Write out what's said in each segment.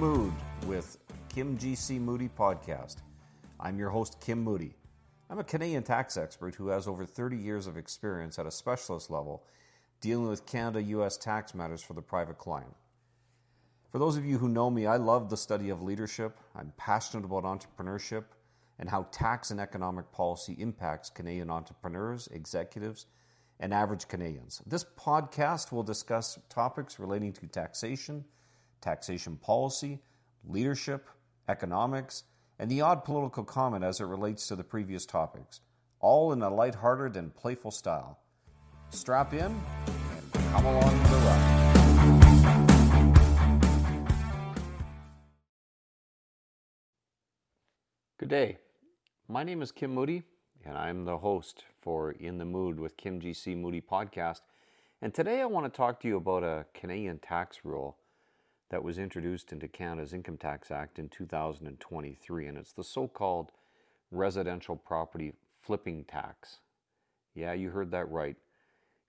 Mood with Kim GC Moody podcast. I'm your host, Kim Moody. I'm a Canadian tax expert who has over 30 years of experience at a specialist level dealing with Canada US tax matters for the private client. For those of you who know me, I love the study of leadership. I'm passionate about entrepreneurship and how tax and economic policy impacts Canadian entrepreneurs, executives, and average Canadians. This podcast will discuss topics relating to taxation, taxation policy, leadership, economics, and the odd political comment as it relates to the previous topics, all in a lighthearted and playful style. Strap in and come along for the ride. Good day. My name is Kim Moody, and I'm the host for In the Mood with Kim GC Moody podcast. And today I want to talk to you about a Canadian tax rule that was introduced into Canada's Income Tax Act in 2023, and it's the so called residential property flipping tax. Yeah, you heard that right.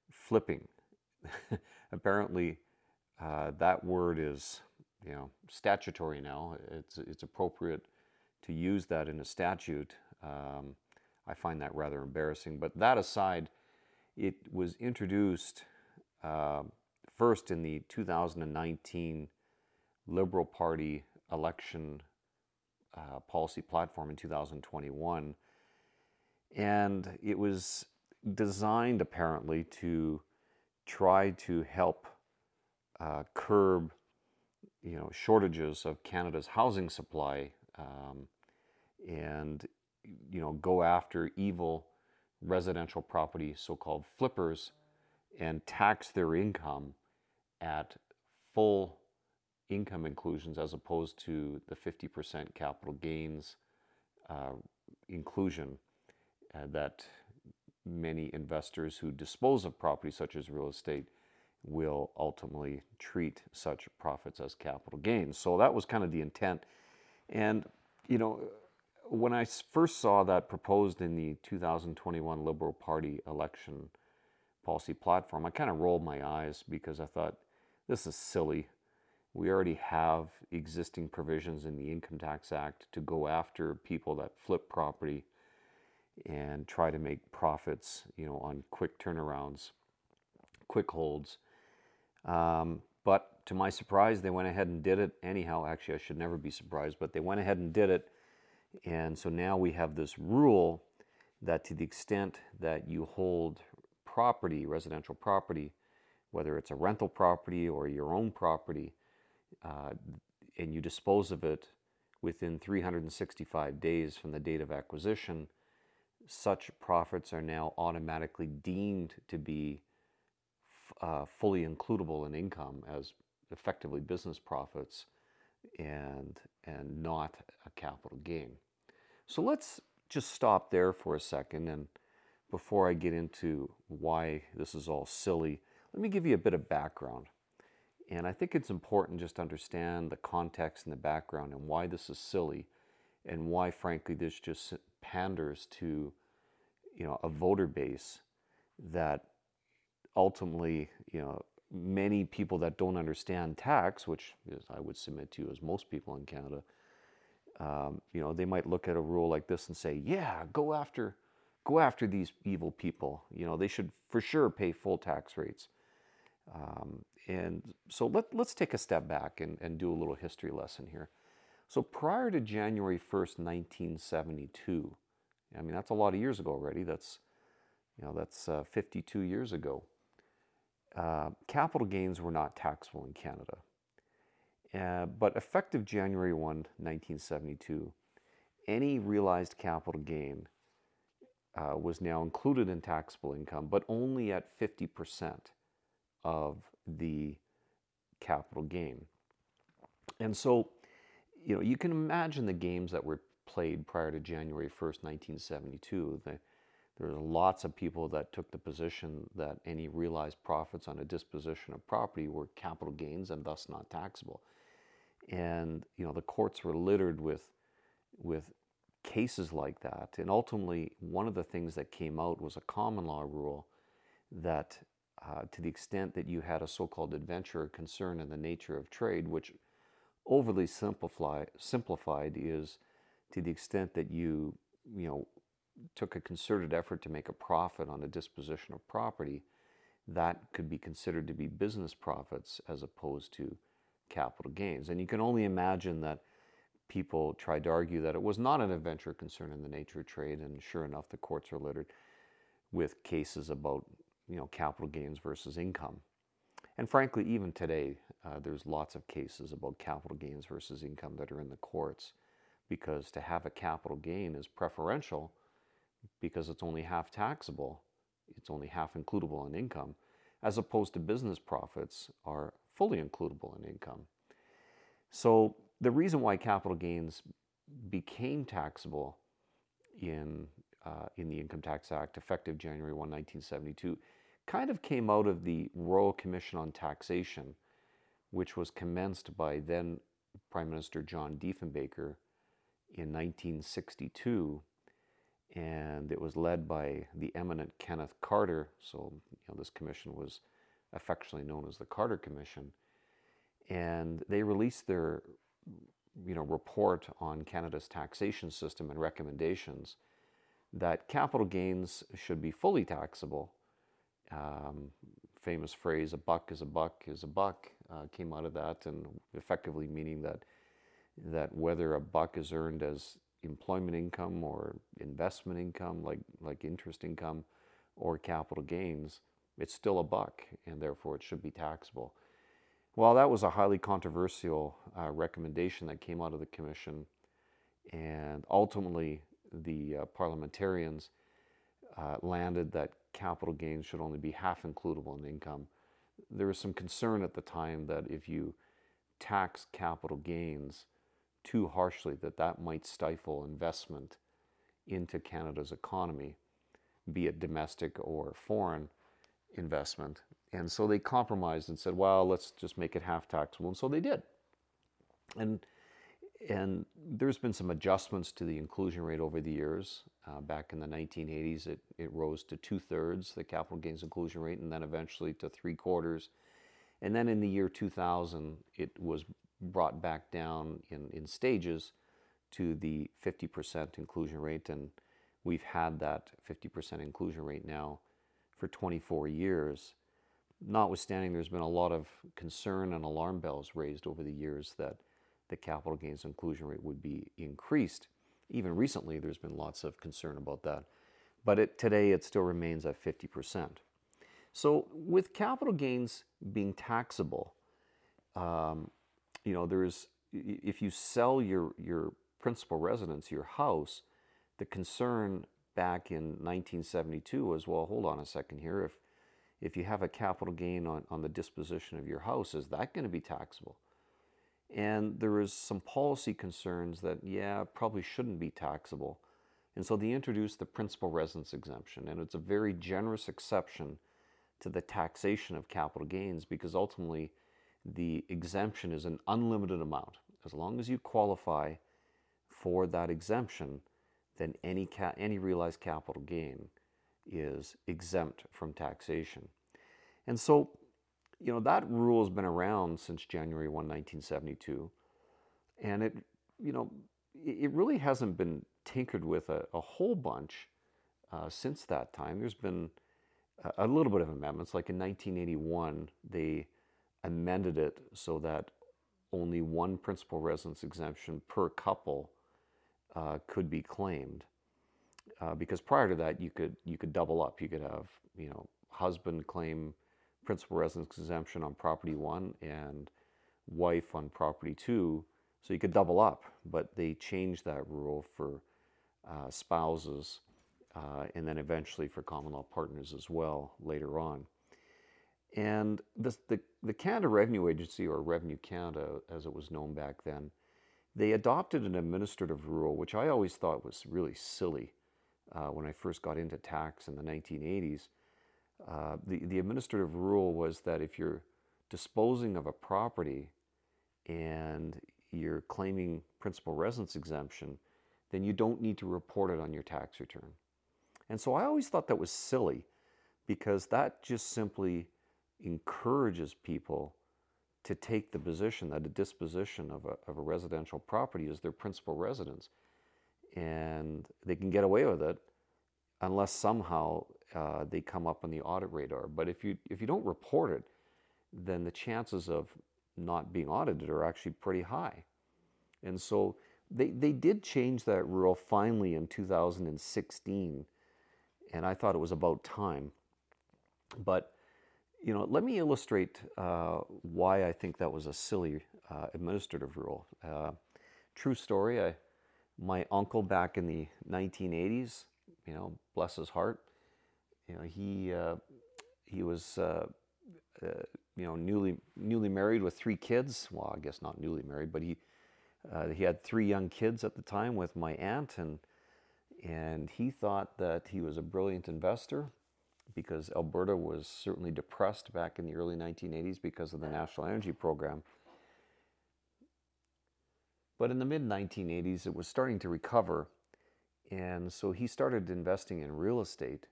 Flipping. Apparently, uh, that word is, you know, statutory now. It's it's appropriate to use that in a statute. Um, I find that rather embarrassing. But that aside, it was introduced uh, first in the 2019 Liberal Party election uh, policy platform in 2021. And it was designed apparently to try to help uh, curb you know shortages of Canada's housing supply um, and you know go after evil residential property so-called flippers and tax their income at full income inclusions as opposed to the 50% capital gains uh, inclusion uh, that many investors who dispose of property such as real estate will ultimately treat such profits as capital gains. So that was kind of the intent. And, you know, when I first saw that proposed in the 2021 Liberal Party election policy platform, I kind of rolled my eyes because I thought, this is silly. We already have existing provisions in the Income Tax Act to go after people that flip property and try to make profits, you know, on quick turnarounds, quick holds. Um, but to my surprise, they went ahead and did it anyhow. Actually, I should never be surprised, but they went ahead and did it. And so now we have this rule that to the extent that you hold property, residential property, whether it's a rental property or your own property, uh, and you dispose of it within 365 days from the date of acquisition, such profits are now automatically deemed to be uh, fully includable in income as effectively business profits and and not a capital gain. So let's just stop there for a second and before I get into why this is all silly, let me give you a bit of background. And I think it's important just to understand the context and the background and why this is silly and why, frankly, this just panders to you know, a voter base that ultimately, you know, many people that don't understand tax, which is, I would submit to you as most people in Canada, um, you know, they might look at a rule like this and say, yeah, go after, go after these evil people. You know, they should for sure pay full tax rates. Um, and so let, let's take a step back and, and do a little history lesson here. So prior to January 1st, 1972, I mean, that's a lot of years ago already. That's, you know, that's uh, 52 years ago. Uh, capital gains were not taxable in Canada. Uh, but effective January 1, 1972, any realized capital gain uh, was now included in taxable income, but only at 50% of the capital gain. And so, you know, you can imagine the games that were played prior to January 1st, 1972. The, were lots of people that took the position that any realized profits on a disposition of property were capital gains and thus not taxable. And you know the courts were littered with with cases like that. And ultimately, one of the things that came out was a common law rule that uh, to the extent that you had a so called adventure concern in the nature of trade, which overly simplify, simplified is to the extent that you, you know, took a concerted effort to make a profit on a disposition of property, that could be considered to be business profits as opposed to capital gains. And you can only imagine that people tried to argue that it was not an adventure concern in the nature of trade, and sure enough, the courts are littered with cases about you know capital gains versus income. And frankly, even today, uh, there's lots of cases about capital gains versus income that are in the courts because to have a capital gain is preferential because it's only half taxable, it's only half includable in income, as opposed to business profits are fully includable in income. So the reason why capital gains became taxable in uh, in the Income Tax Act, effective January 1, 1972, kind of came out of the Royal Commission on Taxation, which was commenced by then Prime Minister John Diefenbaker in 1962. And it was led by the eminent Kenneth Carter. So, you know, this commission was affectionately known as the Carter Commission. And they released their, you know, report on Canada's taxation system and recommendations that capital gains should be fully taxable. Um, famous phrase, a buck is a buck is a buck, uh, came out of that, and effectively meaning that that whether a buck is earned as employment income or investment income, like like interest income, or capital gains, it's still a buck, and therefore it should be taxable. Well, that was a highly controversial uh, recommendation that came out of the commission, and ultimately the uh, parliamentarians uh, landed that capital gains should only be half includable in income. There was some concern at the time that if you tax capital gains too harshly, that that might stifle investment into Canada's economy, be it domestic or foreign investment. And so they compromised and said, well, let's just make it half taxable. And so they did. And and there's been some adjustments to the inclusion rate over the years. Uh, back in the 1980s, it, it rose to two thirds, the capital gains inclusion rate, and then eventually to three quarters. And then in the year 2000, it was brought back down in, in stages to the 50% inclusion rate. And we've had that 50% inclusion rate now for 24 years. Notwithstanding, there's been a lot of concern and alarm bells raised over the years that the capital gains inclusion rate would be increased. Even recently, there's been lots of concern about that. But it, today, it still remains at 50%. So, with capital gains being taxable, um, you know, there's if you sell your your principal residence, your house, the concern back in 1972 was, well, hold on a second here. If if you have a capital gain on, on the disposition of your house, is that going to be taxable? And there was some policy concerns that, yeah, probably shouldn't be taxable. And so they introduced the principal residence exemption. And it's a very generous exception to the taxation of capital gains because ultimately the exemption is an unlimited amount. As long as you qualify for that exemption, then any, ca- any realized capital gain is exempt from taxation. And so you know, that rule has been around since January 1, 1972. And it, you know, it really hasn't been tinkered with a, a whole bunch uh, since that time. There's been a, little bit of amendments. Like in 1981, they amended it so that only one principal residence exemption per couple uh, could be claimed. Uh, because prior to that, you could you could double up. You could have you know husband claim principal residence exemption on property one and wife on property two. So you could double up, but they changed that rule for uh, spouses uh, and then eventually for common law partners as well later on. And this, the, the Canada Revenue Agency, or Revenue Canada as it was known back then, they adopted an administrative rule, which I always thought was really silly uh, when I first got into tax in the 1980s uh, the, the administrative rule was that if you're disposing of a property and you're claiming principal residence exemption, then you don't need to report it on your tax return. And so I always thought that was silly because that just simply encourages people to take the position that a disposition of a, of a residential property is their principal residence. And they can get away with it unless somehow uh, they come up on the audit radar. But if you, if you don't report it, then the chances of not being audited are actually pretty high. And so they, they did change that rule finally in 2016, and I thought it was about time. But you know, let me illustrate uh, why I think that was a silly uh, administrative rule. Uh, true story. I, my uncle back in the 1980s, you know, bless his heart, you know, he uh, he was uh, uh, you know newly newly married with three kids. Well, I guess not newly married, but he he had three young kids at the time with my aunt, and and he thought that he was a brilliant investor because Alberta was certainly depressed back in the early 1980s because of the National Energy Program. But in the mid 1980s, it was starting to recover. And so he started investing in real estate.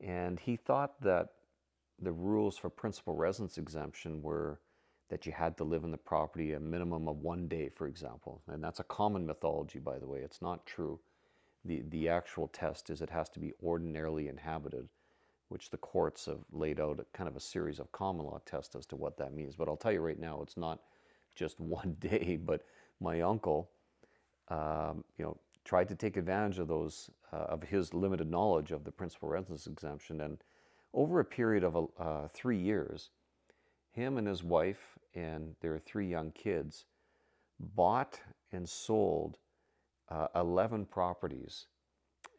And he thought that the rules for principal residence exemption were that you had to live in the property a minimum of one day, for example. And that's a common mythology, by the way. It's not true. The, the actual test is it has to be ordinarily inhabited which the courts have laid out a kind of a series of common law tests as to what that means. But I'll tell you right now, it's not just one day. But my uncle, um, you know, tried to take advantage of those uh, of his limited knowledge of the principal residence exemption, and over a period of uh, three years, him and his wife and their three young kids bought and sold uh, 11 properties.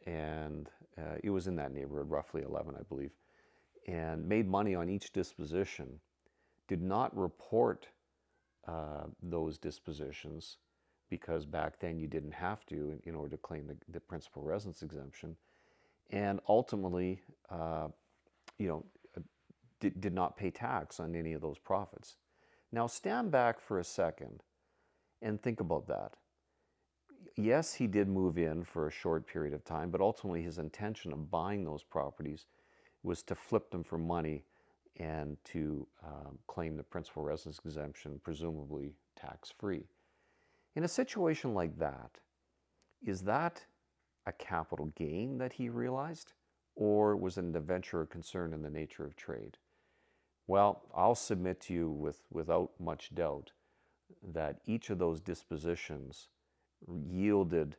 And uh, it was in that neighborhood, roughly 11, I believe, and made money on each disposition. Did not report uh, those dispositions because back then you didn't have to in, in order to claim the, the, principal residence exemption, and ultimately, uh, you know, uh, did, did not pay tax on any of those profits. Now stand back for a second and think about that yes, he did move in for a short period of time, but ultimately his intention of buying those properties was to flip them for money and to um, claim the principal residence exemption, presumably tax free. In a situation like that, is that a capital gain that he realized, or was it an adventure or concern in the nature of trade? Well, I'll submit to you with, without much doubt that each of those dispositions yielded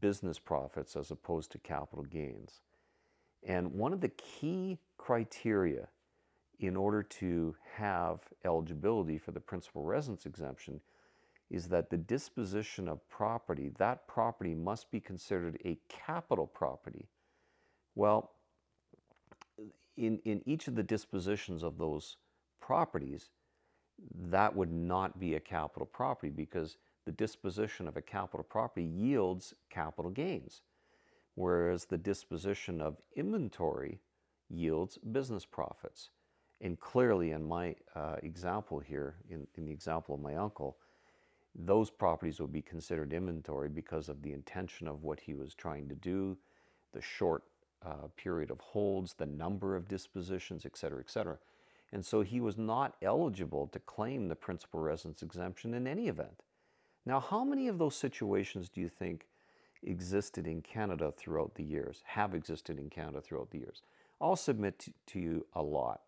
business profits as opposed to capital gains. And one of the key criteria in order to have eligibility for the principal residence exemption is that the disposition of property, that property must be considered a capital property. Well, in, in each of the dispositions of those properties, that would not be a capital property because the disposition of a capital property yields capital gains, whereas the disposition of inventory yields business profits. And clearly, in my uh, example here, in, in the example of my uncle, those properties would be considered inventory because of the intention of what he was trying to do, the short uh, period of holds, the number of dispositions, et cetera, et cetera. And so he was not eligible to claim the principal residence exemption in any event. Now, how many of those situations do you think existed in Canada throughout the years, have existed in Canada throughout the years? I'll submit to, you a lot.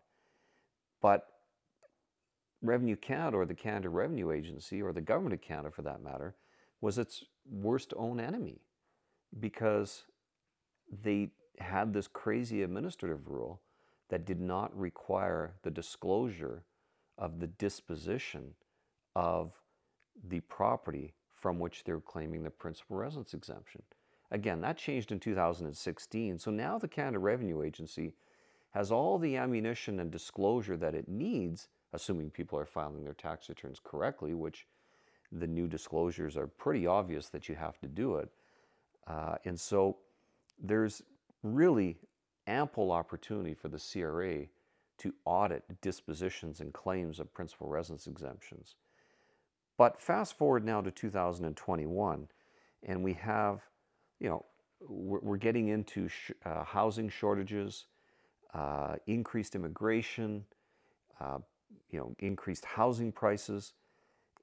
But Revenue Canada or the Canada Revenue Agency or the Government of Canada for that matter was its worst own enemy because they had this crazy administrative rule that did not require the disclosure of the disposition of the property from which they're claiming the principal residence exemption. Again, that changed in 2016. So now the Canada Revenue Agency has all the ammunition and disclosure that it needs, assuming people are filing their tax returns correctly, which the new disclosures are pretty obvious that you have to do it. Uh, and so there's really ample opportunity for the CRA to audit dispositions and claims of principal residence exemptions. But fast forward now to 2021, and we have, you know, we're, getting into sh- uh, housing shortages, uh, increased immigration, uh, you know, increased housing prices,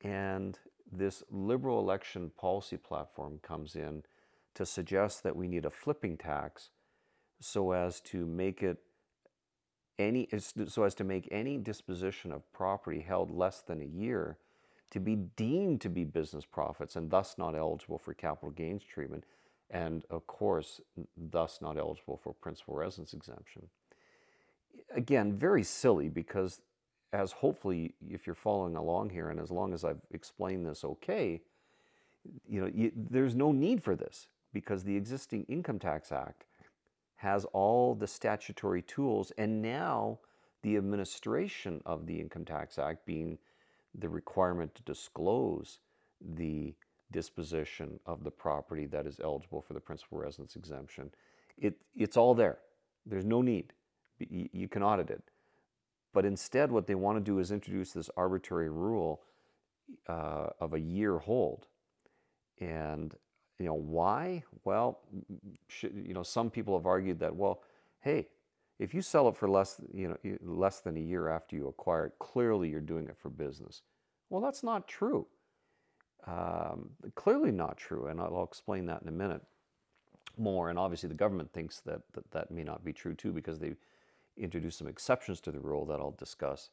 and this liberal election policy platform comes in to suggest that we need a flipping tax so as to make it any so as to make any disposition of property held less than a year to be deemed to be business profits and thus not eligible for capital gains treatment and of course thus not eligible for principal residence exemption. Again very silly because as hopefully if you're following along here and as long as i've explained this okay you know you, there's no need for this because the existing income tax act has all the statutory tools and now the administration of the income tax act being the requirement to disclose the disposition of the property that is eligible for the principal residence exemption it, it's all there. There's no need. You can audit it but instead, what they want to do is introduce this arbitrary rule uh, of a year hold. And you know why? Well, you know some people have argued that well, hey, if you sell it for less, you know, less than a year after you acquire it, clearly you're doing it for business. Well, that's not true. Um, clearly not true, and I'll explain that in a minute more. And obviously, the government thinks that that, that may not be true too because they introduce some exceptions to the rule that I'll discuss.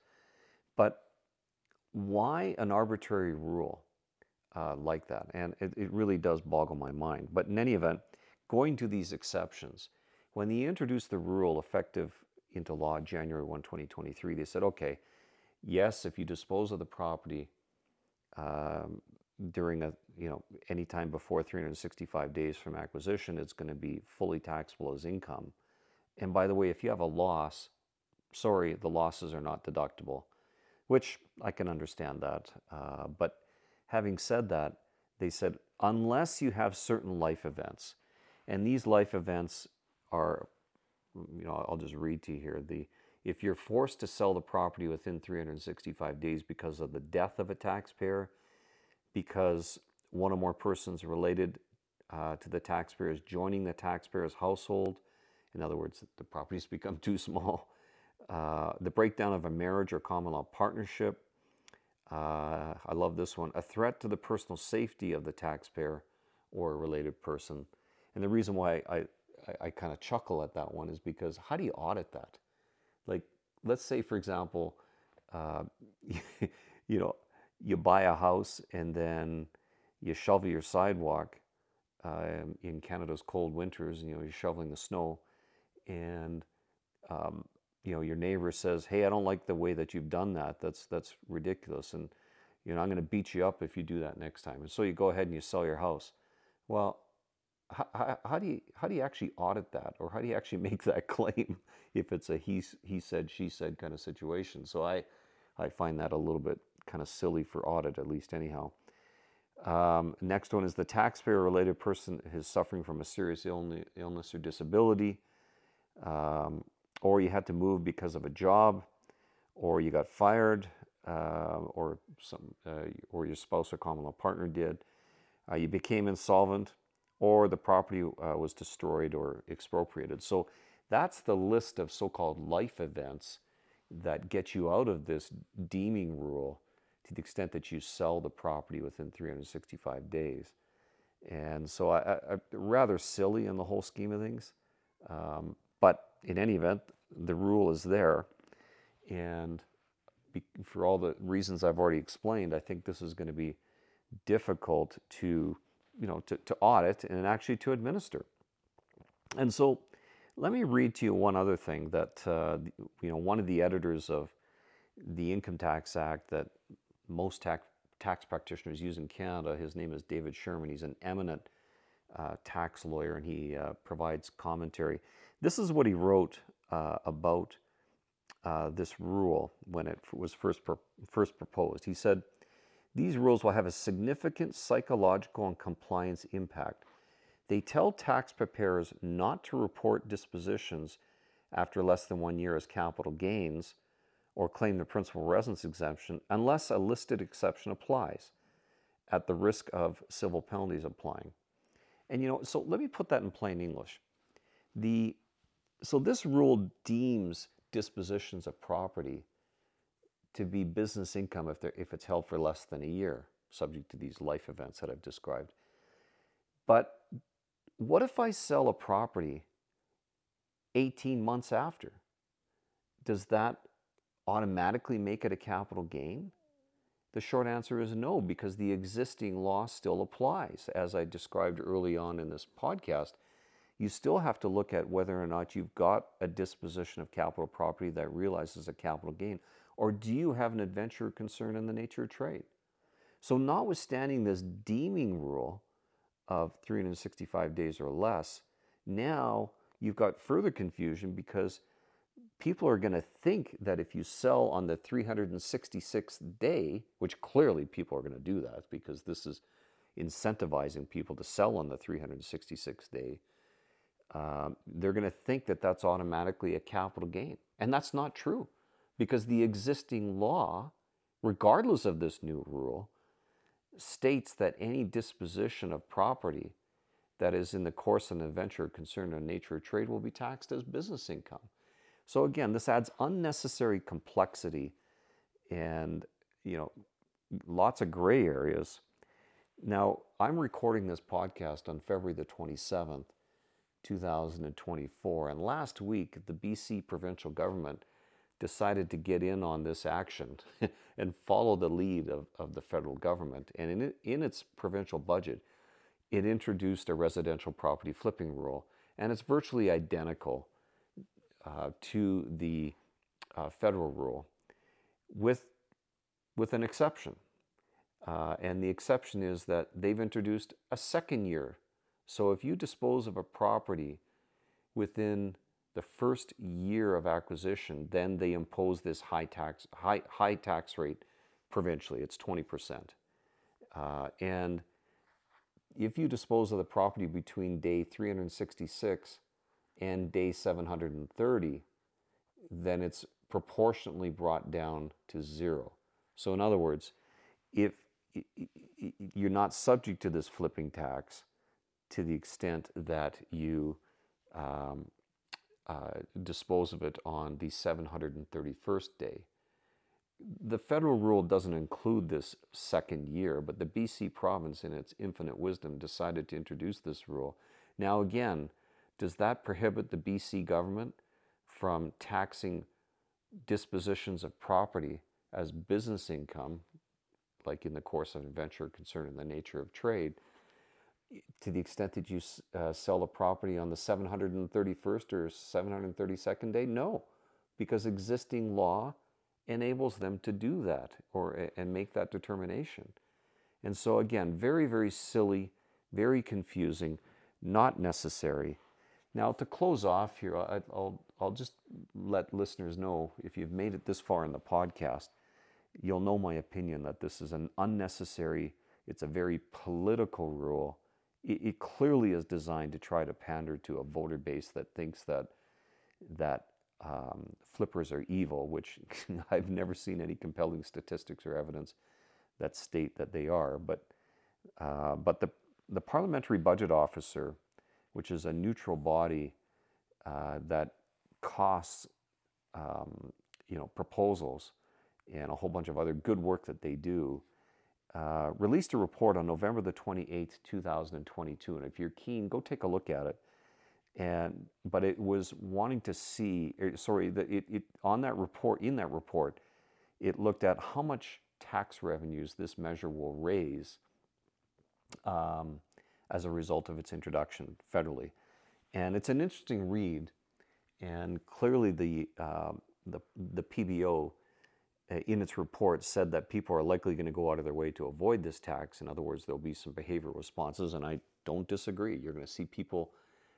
But why an arbitrary rule uh, like that? And it, it really does boggle my mind. But in any event, going to these exceptions, when they introduced the rule effective into law January 1, 2023, they said, okay, yes, if you dispose of the property um, during a you know any time before 365 days from acquisition, it's going to be fully taxable as income. And by the way, if you have a loss, sorry, the losses are not deductible, which I can understand that. Uh, but having said that, they said, unless you have certain life events, and these life events are, you know, I'll just read to you here. The if you're forced to sell the property within 365 days because of the death of a taxpayer, because one or more persons related uh, to the taxpayer is joining the taxpayer's household, in other words, the properties become too small. Uh, the breakdown of a marriage or common law partnership. Uh, I love this one. A threat to the personal safety of the taxpayer or a related person. And the reason why I, I, I kind of chuckle at that one is because how do you audit that? Like, let's say, for example, uh, you know, you buy a house and then you shovel your sidewalk uh, in Canada's cold winters, you know, you're shoveling the snow and um, you know your neighbor says, "Hey, I don't like the way that you've done that. That's that's ridiculous, and you know I'm going to beat you up if you do that next time." And so you go ahead and you sell your house. Well, how, how do you how do you actually audit that, or how do you actually make that claim if it's a he he said she said kind of situation? So I I find that a little bit kind of silly for audit, at least anyhow. Um, next one is the taxpayer related person is suffering from a serious illness or disability um, or you had to move because of a job, or you got fired, uh, or some, uh, or your spouse or common law partner did. Uh, you became insolvent, or the property uh, was destroyed or expropriated. So that's the list of so-called life events that get you out of this deeming rule to the extent that you sell the property within 365 days. And so I, I rather silly in the whole scheme of things. Um, but in any event, the rule is there. And for all the reasons I've already explained, I think this is going to be difficult to, you know, to, to audit and actually to administer. And so let me read to you one other thing that, uh, you know, one of the editors of the Income Tax Act that most tax, tax practitioners use in Canada, his name is David Sherman. He's an eminent uh, tax lawyer and he uh, provides commentary. This is what he wrote uh, about uh, this rule when it was first, pro- first proposed. He said, These rules will have a significant psychological and compliance impact. They tell tax preparers not to report dispositions after less than one year as capital gains or claim the principal residence exemption unless a listed exception applies at the risk of civil penalties applying. And you know, so let me put that in plain English. The so this rule deems dispositions of property to be business income if, if it's held for less than a year, subject to these life events that I've described. But what if I sell a property 18 months after? Does that automatically make it a capital gain? The short answer is no, because the existing law still applies. As I described early on in this podcast, you still have to look at whether or not you've got a disposition of capital property that realizes a capital gain, or do you have an adventure concern in the nature of trade? So, notwithstanding this deeming rule of 365 days or less, now you've got further confusion because people are going to think that if you sell on the 366th day, which clearly people are going to do that because this is incentivizing people to sell on the 366th day, um, they're going to think that that's automatically a capital gain. And that's not true because the existing law, regardless of this new rule, states that any disposition of property that is in the course of an adventure concerned in nature of trade will be taxed as business income. So again, this adds unnecessary complexity and you know lots of gray areas. Now, I'm recording this podcast on February the 27th, 2024, and last week the BC provincial government decided to get in on this action and follow the lead of, of the federal government. And in, in its provincial budget, it introduced a residential property flipping rule, and it's virtually identical uh, to the uh, federal rule, with, with an exception. Uh, and the exception is that they've introduced a second year. So if you dispose of a property within the first year of acquisition, then they impose this high tax, high, high tax rate provincially. It's 20%. Uh, and if you dispose of the property between day 366 and day 730, then it's proportionately brought down to zero. So, in other words, if you're not subject to this flipping tax to the extent that you um, uh, dispose of it on the 731st day. The federal rule doesn't include this second year, but the BC province, in its infinite wisdom, decided to introduce this rule. Now, again, does that prohibit the BC government from taxing dispositions of property as business income, like in the course of an venture concerning the nature of trade, to the extent that you uh, sell a property on the 731st or 732nd day? No, because existing law enables them to do that or and make that determination. And so again, very very silly, very confusing, not necessary. Now, to close off here, I'll, I'll just let listeners know if you've made it this far in the podcast, you'll know my opinion that this is an unnecessary, it's a very political rule. It, it clearly is designed to try to pander to a voter base that thinks that, that um, flippers are evil, which I've never seen any compelling statistics or evidence that state that they are. But, uh, but the, the parliamentary budget officer, which is a neutral body uh, that costs um, you know proposals and a whole bunch of other good work that they do, uh, released a report on November the 28th, 2022. And if you're keen, go take a look at it. And but it was wanting to see, er, sorry, that it, it on that report, in that report, it looked at how much tax revenues this measure will raise um, as a result of its introduction federally. And it's an interesting read, and clearly the, uh, the, the PBO in its report said that people are likely going to go out of their way to avoid this tax. In other words, there'll be some behavioral responses, and I don't disagree. You're going to see people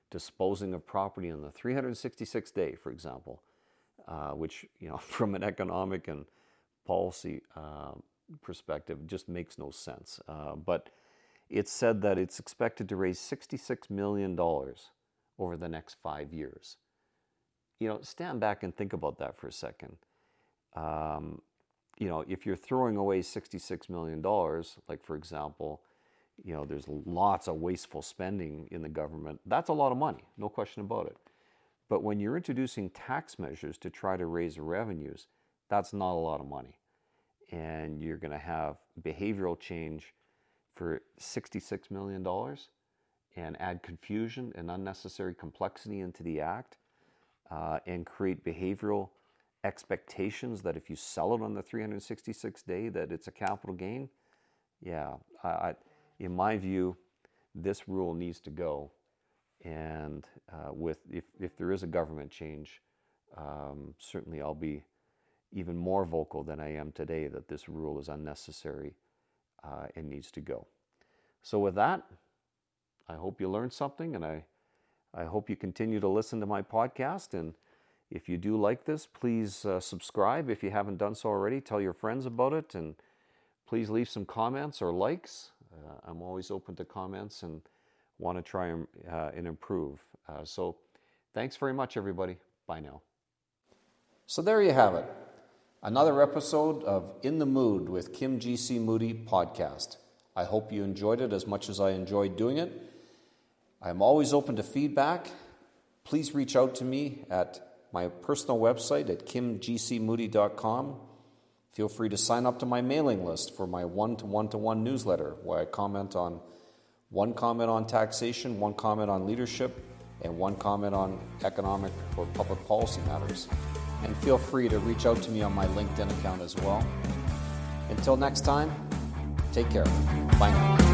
disposing of property on the 366th day, for example, uh, which, you know, from an economic and policy uh, perspective, just makes no sense. Uh, but it's said that it's expected to raise $66 million over the next five years. You know, stand back and think about that for a second. Um, you know, if you're throwing away $66 million, like for example, you know, there's lots of wasteful spending in the government, that's a lot of money, no question about it. But when you're introducing tax measures to try to raise revenues, that's not a lot of money. and you're going to have behavioral change for $66 million and add confusion and unnecessary complexity into the act uh, and create behavioral expectations that if you sell it on the 366 day that it's a capital gain? Yeah I, I, in my view this rule needs to go and uh, with if, if there is a government change um, certainly i'll be even more vocal than i am today that this rule is unnecessary uh, and needs to go. So with that i hope you learned something and i i hope you continue to listen to my podcast and if you do like this, please uh, subscribe if you haven't done so already. Tell your friends about it and please leave some comments or likes. Uh, I'm always open to comments and want to try and, uh, and improve. Uh, so thanks very much, everybody. Bye now. So there you have it. Another episode of In the Mood with Kim G.C. Moody podcast. I hope you enjoyed it as much as I enjoyed doing it. I'm always open to feedback. Please reach out to me at my personal website at kimgcmoody.com. Feel free to sign up to my mailing list for my one to one to one newsletter where I comment on one comment on taxation, one comment on leadership, and one comment on economic or public policy matters. And feel free to reach out to me on my LinkedIn account as well. Until next time, take care. Bye now.